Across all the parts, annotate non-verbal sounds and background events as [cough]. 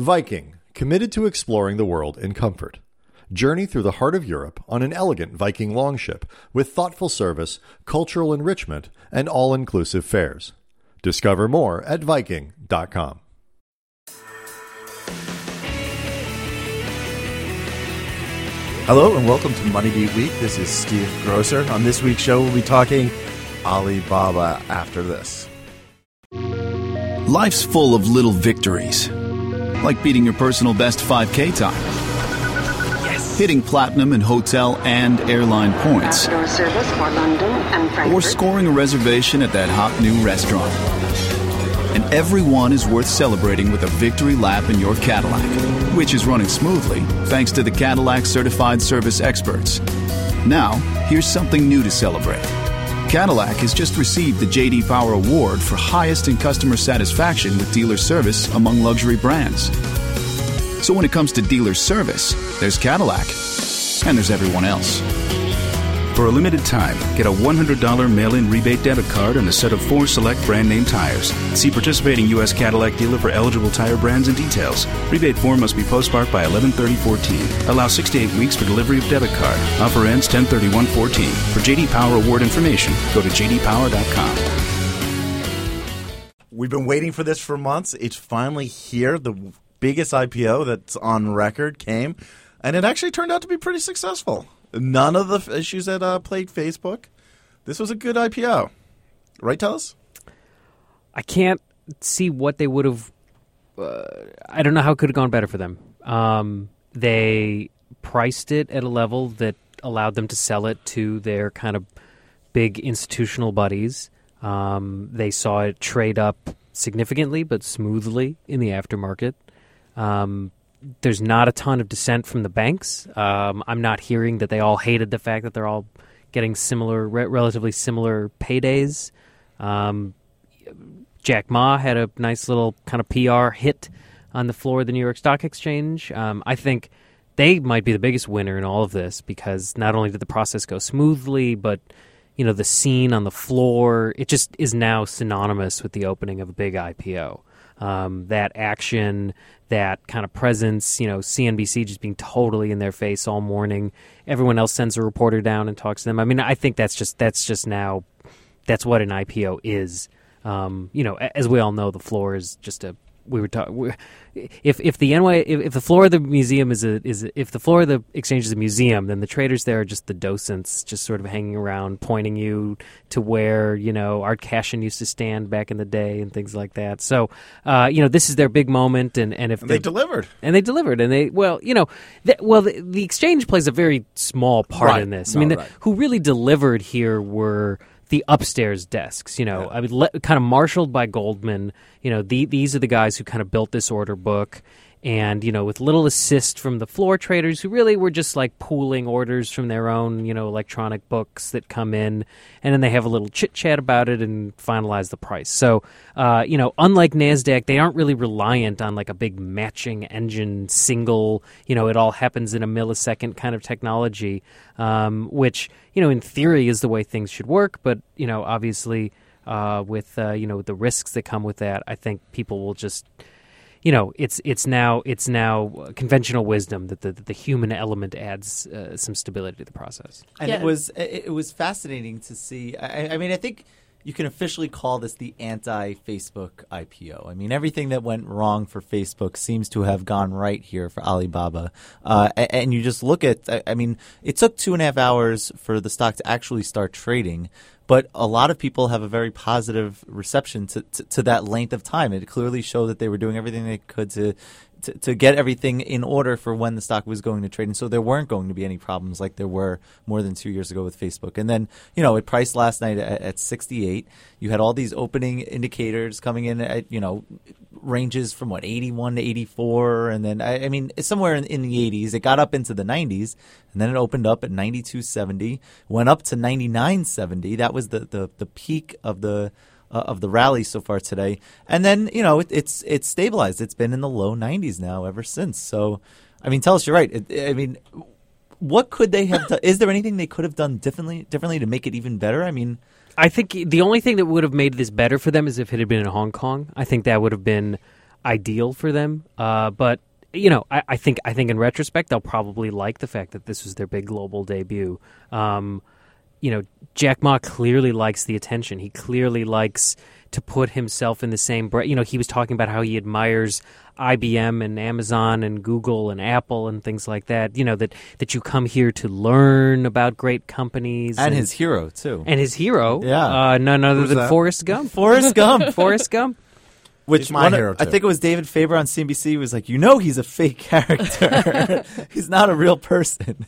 Viking, committed to exploring the world in comfort. Journey through the heart of Europe on an elegant Viking longship with thoughtful service, cultural enrichment, and all inclusive fares. Discover more at Viking.com. Hello and welcome to MoneyBeat Week. This is Steve Grocer. On this week's show, we'll be talking Alibaba after this. Life's full of little victories, like beating your personal best 5K time, yes. hitting platinum in hotel and airline points, service for London and or scoring a reservation at that hot new restaurant. And every one is worth celebrating with a victory lap in your Cadillac, which is running smoothly thanks to the Cadillac Certified Service Experts. Now, here's something new to celebrate. Cadillac has just received the JD Power Award for highest in customer satisfaction with dealer service among luxury brands. So when it comes to dealer service, there's Cadillac, and there's everyone else. For a limited time, get a $100 mail in rebate debit card and a set of four select brand name tires. See participating U.S. Cadillac dealer for eligible tire brands and details. Rebate form must be postmarked by 113014. Allow 68 weeks for delivery of debit card. Offer ends 103114. For JD Power award information, go to jdpower.com. We've been waiting for this for months. It's finally here. The biggest IPO that's on record came, and it actually turned out to be pretty successful. None of the issues that uh, plagued Facebook. This was a good IPO, right? Tell us. I can't see what they would have. Uh, I don't know how it could have gone better for them. Um, they priced it at a level that allowed them to sell it to their kind of big institutional buddies. Um, they saw it trade up significantly but smoothly in the aftermarket. Um, there's not a ton of dissent from the banks. Um, I'm not hearing that they all hated the fact that they're all getting similar, re- relatively similar paydays. Um, Jack Ma had a nice little kind of PR hit on the floor of the New York Stock Exchange. Um, I think they might be the biggest winner in all of this because not only did the process go smoothly, but you know the scene on the floor it just is now synonymous with the opening of a big IPO. Um, that action, that kind of presence, you know, CNBC just being totally in their face all morning. Everyone else sends a reporter down and talks to them. I mean, I think that's just that's just now that's what an IPO is. Um, you know, as we all know, the floor is just a we were talking. If if the NY if, if, the floor of the museum is a is a, if the floor of the exchange is a museum, then the traders there are just the docents, just sort of hanging around, pointing you to where you know Art Cashin used to stand back in the day and things like that. So, uh, you know, this is their big moment, and and if and they delivered, and they delivered, and they well, you know, the, well, the, the, exchange plays a very small part right. in this. I mean, right. the, who really delivered here were the upstairs desks. You know, yeah. I mean, le- kind of marshaled by Goldman. You know, the, these are the guys who kind of built this order book, and you know, with little assist from the floor traders, who really were just like pooling orders from their own, you know, electronic books that come in, and then they have a little chit chat about it and finalize the price. So, uh, you know, unlike Nasdaq, they aren't really reliant on like a big matching engine, single. You know, it all happens in a millisecond kind of technology, um, which you know, in theory, is the way things should work. But you know, obviously, uh, with uh, you know the risks that come with that, I think people will just, you know, it's it's now it's now conventional wisdom that the the human element adds uh, some stability to the process. And yeah. it was it was fascinating to see. I, I mean, I think you can officially call this the anti-Facebook IPO. I mean, everything that went wrong for Facebook seems to have gone right here for Alibaba. Uh, and you just look at, I mean, it took two and a half hours for the stock to actually start trading. But a lot of people have a very positive reception to, to, to that length of time. It clearly showed that they were doing everything they could to to, to get everything in order for when the stock was going to trade. And so there weren't going to be any problems like there were more than two years ago with Facebook. And then, you know, it priced last night at, at 68. You had all these opening indicators coming in at, you know, ranges from what, 81 to 84. And then, I, I mean, somewhere in, in, the 80s. It got up into the 90s. And then it opened up at 92.70, went up to 99.70. That was the, the, the peak of the uh, of the rally so far today. And then you know it, it's it's stabilized. It's been in the low 90s now ever since. So, I mean, Telis you're right. It, I mean, what could they have done? Is there anything they could have done differently differently to make it even better? I mean. I think the only thing that would have made this better for them is if it had been in Hong Kong. I think that would have been ideal for them. Uh, but you know, I, I think I think in retrospect they'll probably like the fact that this was their big global debut. Um, you know, Jack Ma clearly likes the attention. He clearly likes to put himself in the same breath. You know, he was talking about how he admires IBM and Amazon and Google and Apple and things like that. You know that that you come here to learn about great companies and his hero too. and his hero, Yeah. uh, none other Who's than that? Forrest Gump. [laughs] Forrest Gump. [laughs] Forrest Gump. Which He's my one of- hero, I think it was David Faber on CNBC was like, you know, he's a fake [laughs] character. he's not a real person.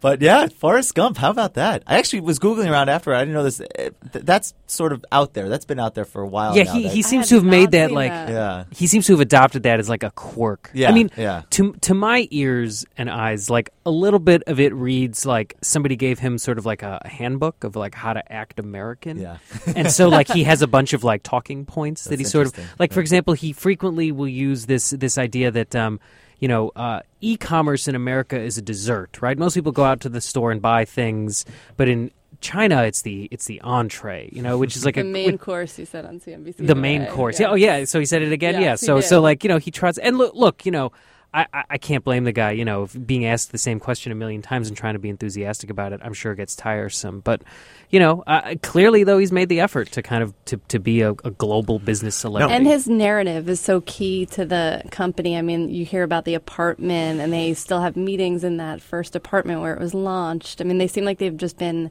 But yeah, Forrest Gump. How about that? I actually was googling around after. I didn't know this. eh, That's sort of out there. That's been out there for a while. Yeah, now, he, he seems to have made that like that. Yeah. he seems to have adopted that as like a quirk. Yeah, I mean, yeah. to to my ears and eyes, like a little bit of it reads like somebody gave him sort of like a, a handbook of like how to act American. Yeah. [laughs] and so like he has a bunch of like talking points that he sort of interesting. like. For example, he frequently will use this this idea that um, you know, uh, e-commerce in America is a dessert, right? Most people go out to the store and buy things, but in China, it's the it's the entree, you know, which is like [laughs] the a main course you said on CNBC. the main course. Yeah. Oh, yeah. So he said it again. Yes, yeah. So so like you know he tries and look look you know. I, I- can't blame the guy, you know, being asked the same question a million times and trying to be enthusiastic about it. I'm sure it gets tiresome, but you know, uh, clearly though he's made the effort to kind of to, to be a, a global business celebrity. And his narrative is so key to the company. I mean, you hear about the apartment, and they still have meetings in that first apartment where it was launched. I mean, they seem like they've just been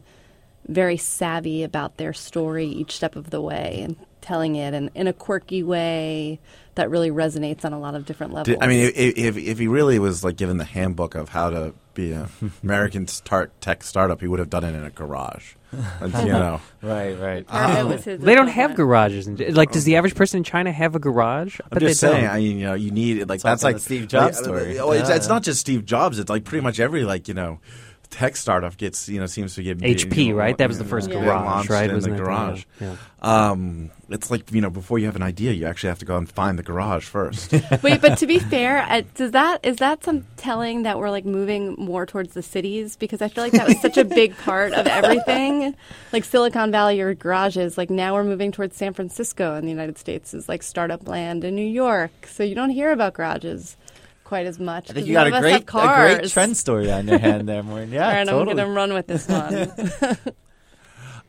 very savvy about their story each step of the way and telling it in, in a quirky way that really resonates on a lot of different levels. Did- I mean, if, if if he really was like given the handbook of how to be an [laughs] American start tech startup, he would have done it in a garage. You know, [laughs] Right, right. Apartment um, was his they don't have garages. In, like, does the average person in China have a garage? I'm But just they don't. saying. I mean, you know, you need like Talking that's like Steve Jobs like, story. It's, Yeah, it's yeah. not just Steve Jobs. It's like pretty much every like you know. Tech startup gets you know seems to get HP, you know, right? That was the first know, garage, launched right? in Wasn't the garage. Yeah. Um, it's like you know before you have an idea, you actually have to go and find the garage first. [laughs] Wait, but to be fair, uh, does that is that some telling that we're like moving more towards the cities? Because I feel like that was such a big part of everything. [laughs] Like Silicon Valley or garages. Like now we're moving towards San Francisco in the United States is like startup land in New York. So you don't hear about garages quite as much. I think you got a none of us great, a great trend story on your hand there, Maureen. Yeah, [laughs] right, totally. I'm gonna run with this one.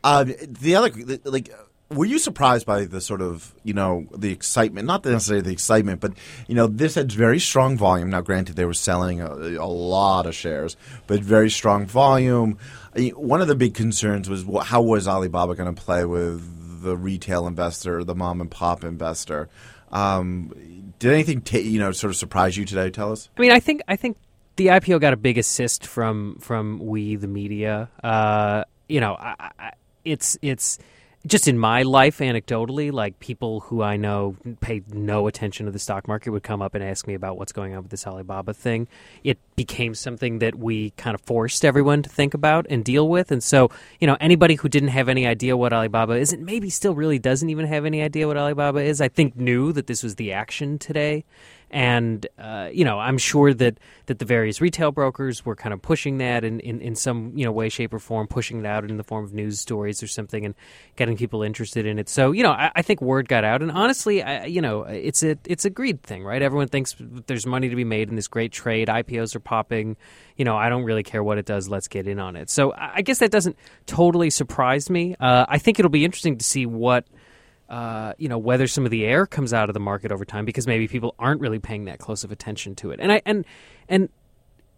Uh, [laughs] the other, like, were you surprised by the sort of, you know, the excitement? Not necessarily the excitement, but you know, this had very strong volume. Now, granted, they were selling a, a lot of shares, but very strong volume. One of the big concerns was how was Alibaba going to play with the retail investor, the mom and pop investor? Um, did anything, ta you know, sort of surprise you today? Telis. I mean, I think I think the IPO got a big assist from from we the media. Uh, you know, I, I, it's it's just in my life, anecdotally, like people who I know pay no attention to the stock market would come up and ask me about what's going on with this Alibaba thing. It became something that we kind of forced everyone to think about and deal with. And so, you know, anybody who didn't have any idea what Alibaba is, and maybe still really doesn't even have any idea what Alibaba is, I think knew that this was the action today. And uh, you know, I'm sure that, that the various retail brokers were kind of pushing that in, in, in some you know way, shape, or form, pushing it out in the form of news stories or something, and getting people interested in it. So you know, I, I think word got out, and honestly, I, you know, it's a it's a greed thing, right? Everyone thinks there's money to be made in this great trade. IPOs are popping. You know, I don't really care what it does. Let's get in on it. So I guess that doesn't totally surprise me. Uh, I think it'll be interesting to see what uh, you know whether some of the air comes out of the market over time because maybe people aren't really paying that close of attention to it. And i and and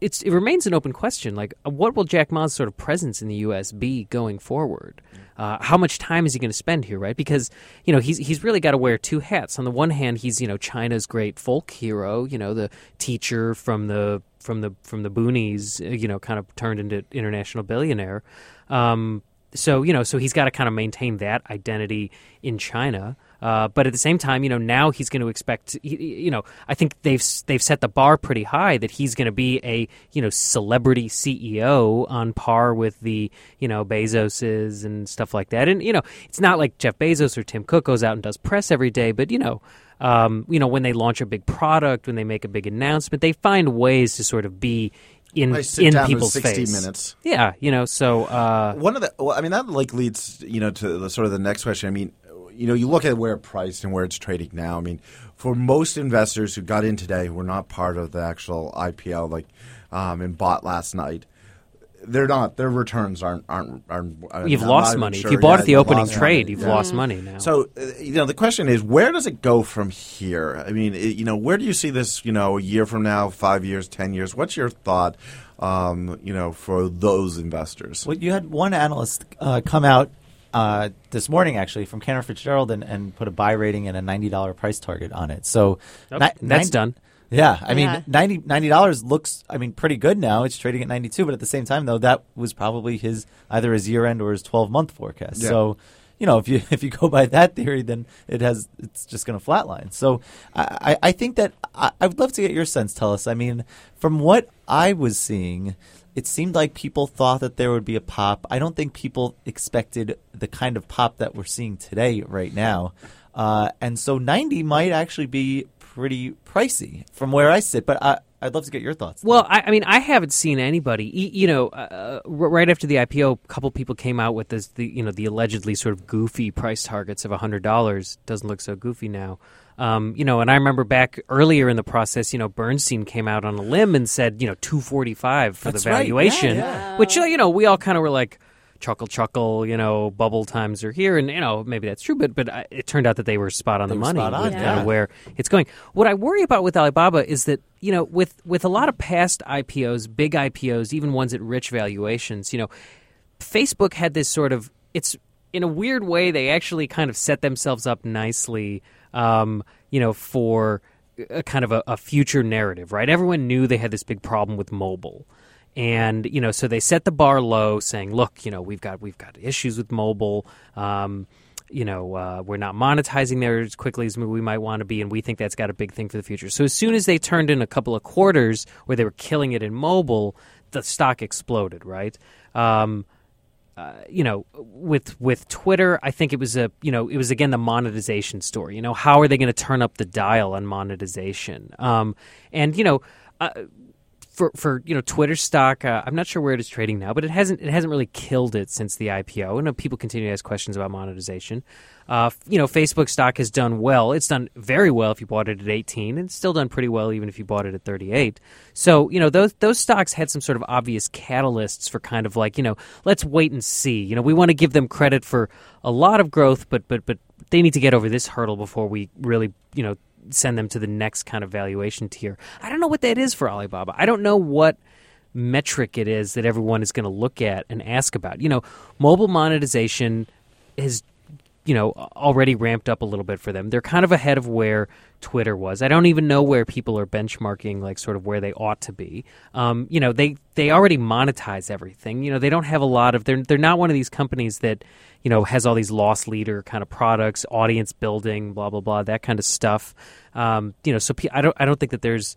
it's it remains an open question like uh, what will jack ma's sort of presence in the us be going forward? Uh, how much time is he going to spend here right? Because you know he's he's really got to wear two hats. On the one hand he's you know china's great folk hero you know the teacher from the from the from the boonies uh, you know kind of turned into international billionaire. Um, so you know, so he's got to kind of maintain that identity in China. Uh, but at the same time, you know, now he's going to expect. You know, I think they've they've set the bar pretty high that he's going to be a you know celebrity CEO on par with the you know Bezoses and stuff like that. And you know, it's not like Jeff Bezos or Tim Cook goes out and does press every day, but you know. Um, you know, when they launch a big product, when they make a big announcement, they find ways to sort of be in I sit in down people's 60 face. minutes. Yeah, you know, so uh, One of the, well, I mean, that like leads, you know, to the sort of the next question. I mean, you know, you look at where it priced and where it's trading now. I mean, for most investors who got in today, who were not part of the actual IPO, like um, and bought last night. They're not. Their returns aren't aren't. aren't You've I'm lost money. sure. If you bought Yeah, at the opening lost trade, money. you've Yeah. lost money now. So, uh, you know, the question is, where does it go from here? I mean, it, you know, where do you see this, you know, a year from now, five years, ten years? What's your thought, um, you know, for those investors? Well, you had one analyst uh, come out uh, this morning, actually, from Cantor Fitzgerald, and, and put a buy rating and a ninety dollar price target on it. So Nope, ni- that's nine- done. Yeah, I Yeah. mean, 90 ninety dollars looks, I mean, pretty good now. It's trading at ninety two, but at the same time, though, that was probably his either his year end or his twelve month forecast. Yeah. So, you know, if you [laughs] if you go by that theory, then it has it's just going to flatline. So, I, I I think that I, I would love to get your sense. Telis. I mean, from what I was seeing, it seemed like people thought that there would be a pop. I don't think people expected the kind of pop that we're seeing today, right now. Uh, and so 90 might actually be pretty pricey from where I sit. But I, I'd love to get your thoughts. Well, I, I mean, I haven't seen anybody. You know, uh, right after the IPO, a couple people came out with this, the you know, the allegedly sort of goofy price targets of hundred dollars. Doesn't look so goofy now. Um, you know, and I remember back earlier in the process, you know, Bernstein came out on a limb and said, you know, two forty five for That's the right. Yeah, valuation, yeah. which uh, you know, we all kind of were like. Chuckle, chuckle. You know, bubble times are here, and you know maybe that's true, but but uh, it turned out that they were spot on They the money spot on, with yeah. kind of where it's going. What I worry about with Alibaba is that you know, with with a lot of past IPOs, big IPOs, even ones at rich valuations, you know, Facebook had this sort of it's in a weird way they actually kind of set themselves up nicely, um, you know, for a kind of a, a future narrative, right? Everyone knew they had this big problem with mobile. And you know, so they set the bar low, saying, "Look, you know, we've got we've got issues with mobile. Um, you know, uh, we're not monetizing there as quickly as we might want to be, and we think that's got a big thing for the future. So as soon as they turned in a couple of quarters where they were killing it in mobile, the stock exploded, right? Um, uh, you know, with with Twitter, I think it was a you know it was again the monetization story. You know, how are they going to turn up the dial on monetization? Um, and you know. Uh, for for you know Twitter stock, uh, I'm not sure where it is trading now, but it hasn't it hasn't really killed it since the IPO. And people continue to ask questions about monetization. Uh, you know, Facebook stock has done well. It's done very well if you bought it at 18, and it's still done pretty well even if you bought it at 38. So you know those those stocks had some sort of obvious catalysts for kind of like you know let's wait and see. You know, we want to give them credit for a lot of growth, but but but they need to get over this hurdle before we really you know send them to the next kind of valuation tier. I don't know what that is for Alibaba. I don't know what metric it is that everyone is going to look at and ask about. You know, mobile monetization is you know already ramped up a little bit for them. They're kind of ahead of where Twitter was. I don't even know where people are benchmarking like sort of where they ought to be. Um, you know, they they already monetize everything. You know, they don't have a lot of they're they're not one of these companies that you know has all these loss leader kind of products, audience building, blah blah blah, that kind of stuff. Um, you know, so I don't I don't think that there's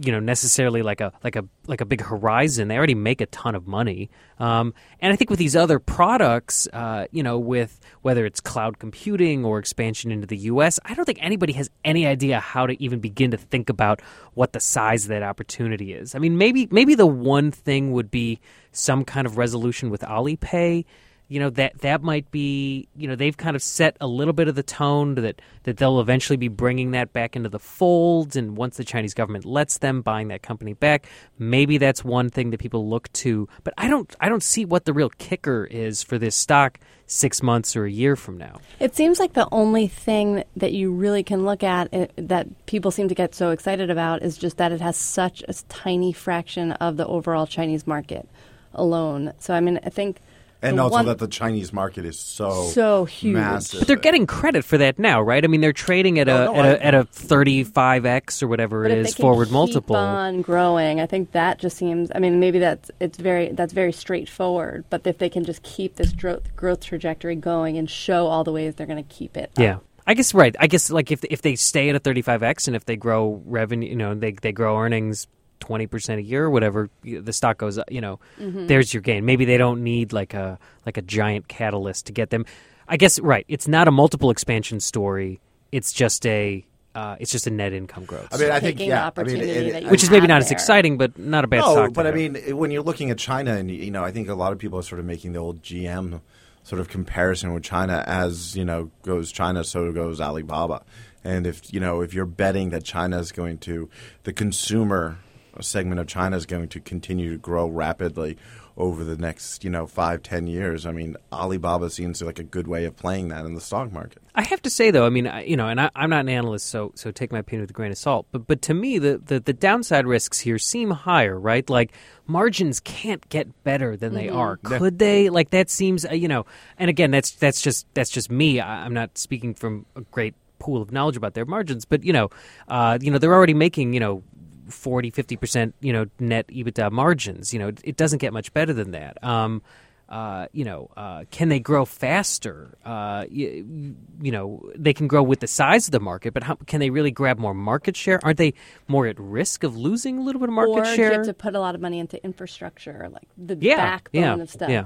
you know necessarily like a like a like a big horizon. They already make a ton of money, um, and I think with these other products, uh, you know, with whether it's cloud computing or expansion into the U.S., I don't think anybody has any idea how to even begin to think about what the size of that opportunity is. I mean, maybe maybe the one thing would be some kind of resolution with Alipay you know that that might be you know they've kind of set a little bit of the tone that that they'll eventually be bringing that back into the fold. And once the Chinese government lets them buying that company back maybe that's one thing that people look to. But I don't I don't see what the real kicker is for this stock 6 months or a year from now. It seems like the only thing that you really can look at uh, that people seem to get so excited about is just that it has such a tiny fraction of the overall Chinese market alone. So I mean, I think and the also one- that the Chinese market is so So huge. massive. but they're getting credit for that now right I mean they're trading at a No, no, at, I- a at a 35x or whatever But it if is they can forward keep multiple on growing, I think that just seems. I mean, maybe that's it's very that's very straightforward. But if they can just keep this growth growth trajectory going and show all the ways they're going to keep it, up. Yeah. I guess right. I guess like if if they stay at a 35x and if they grow revenue, you know, they they grow earnings 20% a year or whatever, the stock goes up, you know, there's your gain. Maybe they don't need like a like a giant catalyst to get them. I guess right. It's not a multiple expansion story. It's just a uh, it's just a net income growth. I mean, I think taking yeah. I mean, opportunity it- that you which is maybe have not as exciting, but not a bad no, stock. but I mean, when you're looking at China, and you know, I think a lot of people are sort of making the old GM sort of comparison with China. As you know, goes China, so goes Alibaba. And if you know if you're betting that China is going to, the consumer segment of China is going to continue to grow rapidly over the next you know five ten years. I mean, Alibaba seems like a good way of playing that in the stock market. I have to say though, I mean, I, you know, and I, I'm not an analyst, so so take my opinion with a grain of salt. But but to me, the, the the downside risks here seem higher, right? Like margins can't get better than they are. Could they? Like that seems, uh, you know. And again, that's that's just that's just me. I, I'm not speaking from a great pool of knowledge about their margins, but you know, uh, you know, they're already making you know 40 50% you know net ebitda margins you know it, doesn't get much better than that um, uh, you know, uh, can they grow faster? Uh, you, you know, they can grow with the size of the market, but how, can they really grab more market share? Aren't they more at risk of losing a little bit of market or share? you have to put a lot of money into infrastructure, like the Yeah, backbone yeah, of stuff. yeah.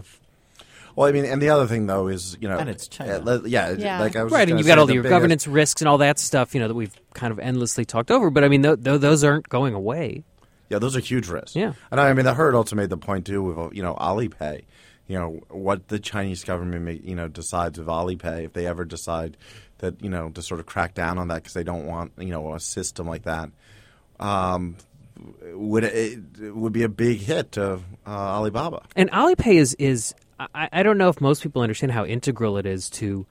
Well, I mean, and the other thing though is you know, And it's China. uh, yeah, Yeah. like I was Right, and you've got all the your biggest- governance risks and all that stuff, you know, that we've kind of endlessly talked over. But I mean, th- th- those aren't going away. Yeah, those are huge risks. Yeah. and I mean, the herd also made the point too with you know Alipay. You know what the Chinese government may, you know decides with Alipay if they ever decide that you know to sort of crack down on that because they don't want you know a system like that. Um, would it, it would be a big hit to uh, Alibaba. And Alipay is is I, I don't know if most people understand how integral it is to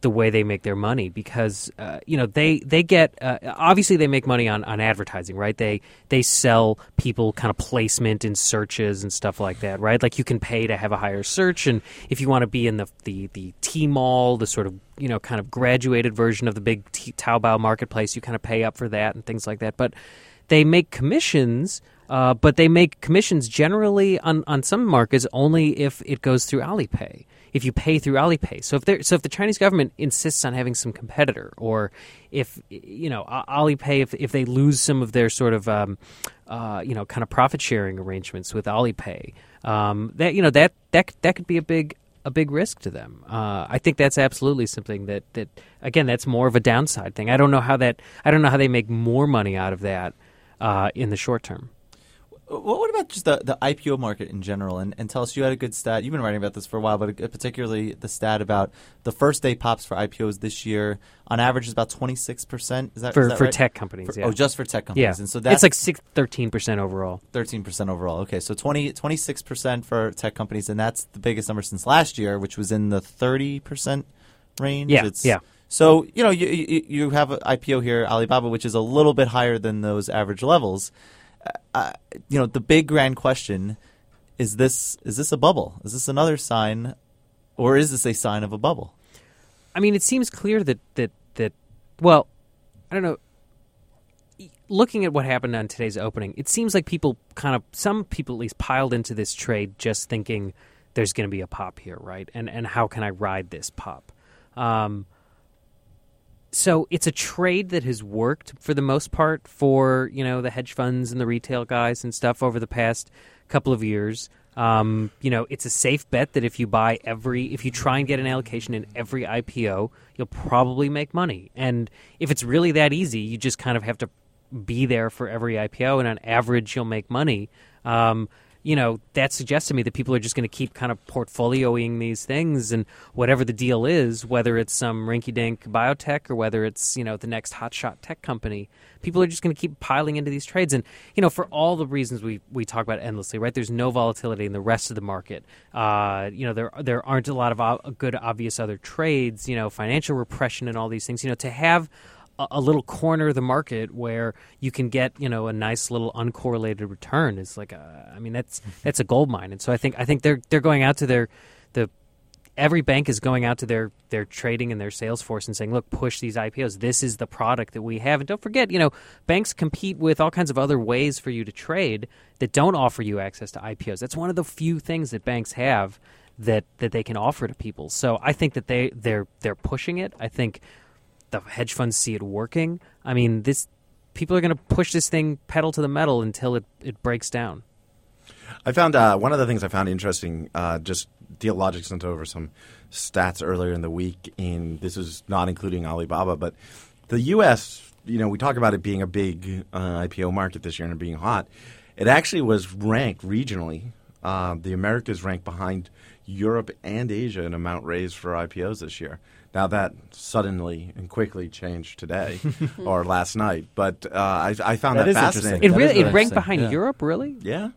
the way they make their money because uh, you know they they get uh, obviously they make money on, on advertising right? They they sell people kind of placement in searches and stuff like that right? Like you can pay to have a higher search and if you want to be in the the the Tmall the sort of you know kind of graduated version of the big T- Taobao marketplace you kind of pay up for that and things like that. But they make commissions uh, but they make commissions generally on, on some markets only if it goes through Alipay. If you pay through Alipay, so if so if the Chinese government insists on having some competitor, or if you know Alipay, if if they lose some of their sort of um, uh, you know kind of profit sharing arrangements with Alipay, um, that you know that that that could be a big a big risk to them. Uh, I think that's absolutely something that that again that's more of a downside thing. I don't know how that I don't know how they make more money out of that uh, in the short term. What what about just the, the IPO market in general? And, and Telis, you had a good stat. You've been writing about this for a while, but uh, particularly the stat about the first day pops for IPOs this year. On average, is about twenty six percent. Is that for is that for right? tech companies. For- yeah. Oh, just for tech companies. yeah. And so that's it's like six, 13 percent overall. thirteen percent overall. Okay, so 26 percent for tech companies, and that's the biggest number since last year, which was in the thirty percent range. Yeah, It's, yeah. So you know you, you you have an IPO here, Alibaba, which is a little bit higher than those average levels. Uh, you know, the big grand question is this: is this a bubble? Is this another sign, or is this a sign of a bubble? I mean, it seems clear that that that well, I don't know. Looking at what happened on today's opening, it seems like people kind of some people at least piled into this trade just thinking there's going to be a pop here, right? And and how can I ride this pop? Um, so it's a trade that has worked for the most part for you know the hedge funds and the retail guys and stuff over the past couple of years. Um, you know, it's a safe bet that if you buy every, if you try and get an allocation in every IPO, you'll probably make money. And if it's really that easy, you just kind of have to be there for every IPO, and on average, you'll make money. Um, you know, that suggests to me that people are just going to keep kind of portfolioing these things, and whatever the deal is, whether it's some rinky-dink biotech or whether it's you know the next hotshot tech company, people are just going to keep piling into these trades. And you know, for all the reasons we we talk about endlessly, right? There's no volatility in the rest of the market. Uh, you know, there there aren't a lot of o- good obvious other trades. You know, financial repression and all these things. You know, to have a, little corner of the market where you can get you know a nice little uncorrelated return. Is like a, I mean that's mm-hmm. that's a gold mine. And so I think I think they're they're going out to their the every bank is going out to their their trading and their sales force and saying look push these IPOs this is the product that we have. And don't forget you know banks compete with all kinds of other ways for you to trade that don't offer you access to IPOs that's one of the few things that banks have that that they can offer to people. So I think that they they're they're pushing it. I think the hedge funds see it working. I mean, this people are going to push this thing pedal to the metal until it, it breaks down. I found uh, one of the things I found interesting. Uh, just Dealogic sent over some stats earlier in the week. In this is not including Alibaba, but the U.S. You know, we talk about it being a big uh, IPO market this year and being hot. It actually was ranked regionally Uh, the Americas ranked behind Europe and Asia in amount raised for IPOs this year. Now that suddenly and quickly changed today [laughs] or last night, but uh, I, I found That that, is fascinating. It That really is it ranked behind yeah. Europe, really? yeah,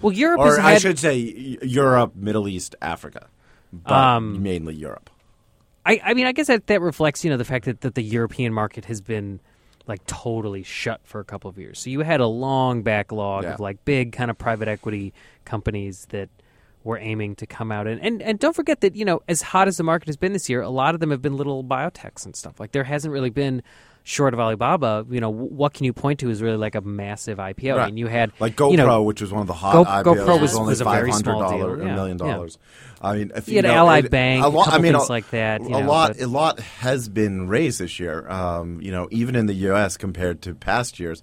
Well, Europe or has I had should say Europe, Middle East, Africa, but Um, mainly Europe. I, I mean, I guess that, that reflects, you know, the fact that, that the European market has been like totally shut for a couple of years. So you had a long backlog Yeah. of like big kind of private equity companies that were aiming to come out and, and and don't forget that you know as hot as the market has been this year, a lot of them have been little biotechs and stuff. Like there hasn't really been short of Alibaba. You know, w- what can you point to is really like a massive IPO? I Right. mean, you had like GoPro, you know, which was one of the hot Go- IPOs, GoPro was- only was a very small deal. a yeah, a million yeah. dollars. I mean, if You had know, Allied it- Bank, a a lot. couple I mean, things a, like that, you a know, lot, but- a lot has been raised this year. Um, you know, even in the U.S. compared to past years,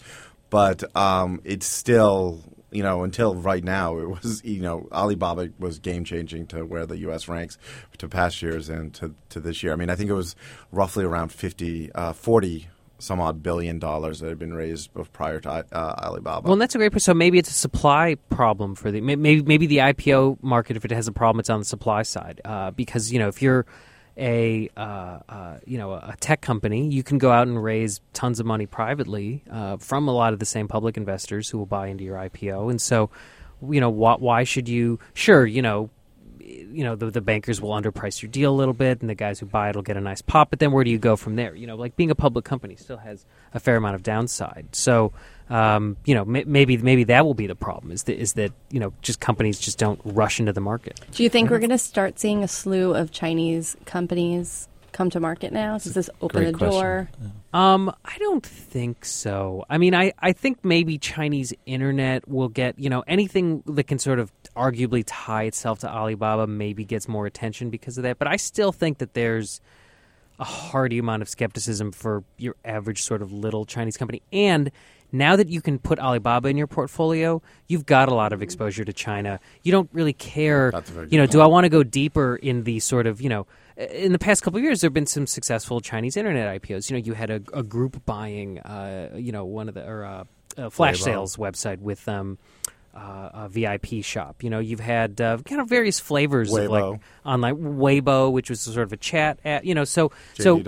but um, it's still. You know, until right now, it was you know Alibaba was game changing to where the U.S. ranks to past years and to, to this year. I mean, I think it was roughly around 50, uh, 40 some odd billion dollars that had been raised prior to uh, Alibaba. Well, that's a great point. So maybe it's a supply problem for the maybe maybe the IPO market. If it has a problem, it's on the supply side uh, because you know if you're a uh, uh, you know a tech company, you can go out and raise tons of money privately uh, from a lot of the same public investors who will buy into your IPO, and so you know why, should you? Sure, you know you know the, the bankers will underprice your deal a little bit and the guys who buy it will get a nice pop but then where do you go from there you know like being a public company still has a fair amount of downside so um, you know m- maybe maybe that will be the problem is that is that you know just companies just don't rush into the market Do you think we're going to start seeing a slew of Chinese companies come to market now? Does this open great a door? Um, I don't think so. I mean, I, I think maybe Chinese internet will get, you know, anything that can sort of arguably tie itself to Alibaba maybe gets more attention because of that. But I still think that there's a hearty amount of skepticism for your average sort of little Chinese company. And now that you can put Alibaba in your portfolio, you've got a lot of exposure to China. You don't really care, That's a very you know, good do I want to go deeper in the sort of, you know, in the past couple of years, there have been some successful Chinese internet IPOs. You know, you had a, a group buying, uh, you know, one of the or uh, a flash Weibo. sales website with um, uh, a Vipshop. You know, you've had uh, kind of various flavors of like Weibo. online Weibo, which was sort of a chat. At, you know, so so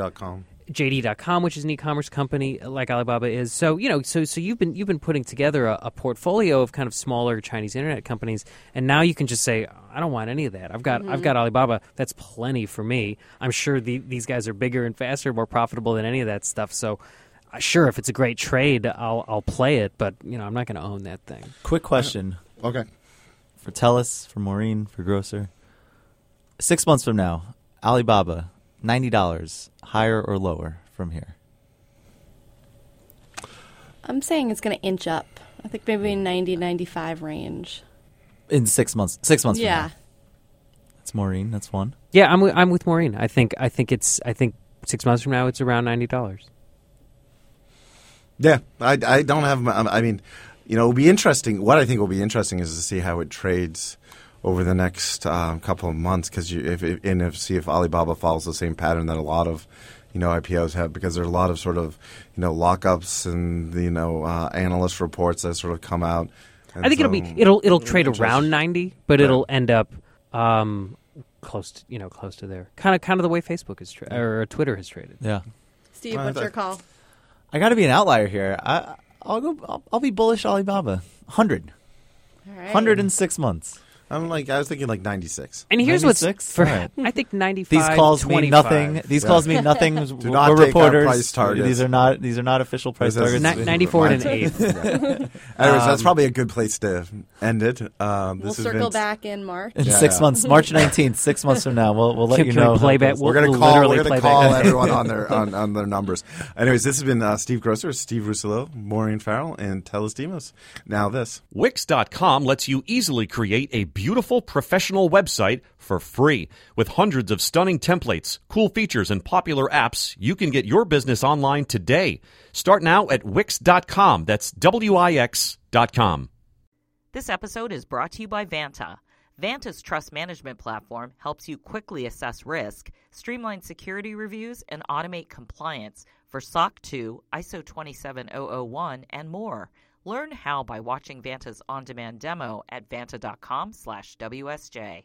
JD.com. JD.com, which is an e-commerce company like Alibaba is. So you know, so so you've been you've been putting together a, a portfolio of kind of smaller Chinese internet companies, and now you can just say, I don't want any of that. I've got I've got Alibaba. That's plenty for me. I'm sure the, these guys are bigger and faster, more profitable than any of that stuff. So. uh, Sure, if it's a great trade, I'll I'll play it, but you know I'm not going to own that thing. Quick question Okay. for Telis, for Maureen, for Grocer. Six months from now, Alibaba, ninety dollars, higher or lower from here? I'm saying it's going to inch up. I think maybe 90, 95 range. In six months. Six months. Yeah. From now. That's Maureen. That's one. Yeah, I'm wi- I'm with Maureen. I think I think it's I think six months from now it's around ninety dollars. Yeah, I, I don't have. my- I mean, you know, it'll be interesting. What I think will be interesting is to see how it trades over the next um, couple of months because you if, if and if see if Alibaba follows the same pattern that a lot of you know IPOs have because there's a lot of sort of you know lockups and you know uh, analyst reports that sort of come out. And I think it'll be it'll it'll trade Interesting. around ninety, but Right. it'll end up um, close to you know close to there. Kind of kind of the way Facebook is tra- or Twitter has traded. Yeah. Steve, Uh, what's that- your call? I got to be an outlier here. I, I'll go. I'll, I'll be bullish Alibaba. Hundred. All right. Hundred in six months. I'm like I was thinking like 96. And here's what's 96? for All right. I think ninety These five. calls mean nothing. These Yeah. calls mean [laughs] nothing. Do not We're take our reporters. price targets. These are not. These are not official price This is- targets. Ni- ninety four and an Mine- eighth. [laughs] Anyways, Um, that's probably a good place to end it. Um, We'll this has circle been- back in March. in Yeah, six yeah. months, March nineteenth, six months from now, we'll we'll let Can- you can we know. how play it back- goes. we'll- We're gonna We'll call. literally We're gonna play call back. everyone on their [laughs] on, on their numbers. Anyways, this has been uh, Steve Grocer, Steve Russolillo, Maureen Farrell, and Telis Demos. Now this. Wix.com lets you easily create a beautiful professional website for free. With hundreds of stunning templates, cool features, and popular apps, you can get your business online today. Start now at Wix.com. That's W I X.com. This episode is brought to you by Vanta. Vanta's trust management platform helps you quickly assess risk, streamline security reviews, and automate compliance for SOC 2, ISO 27001, and more. Learn how by watching Vanta's on-demand demo at vanta.com/wsj.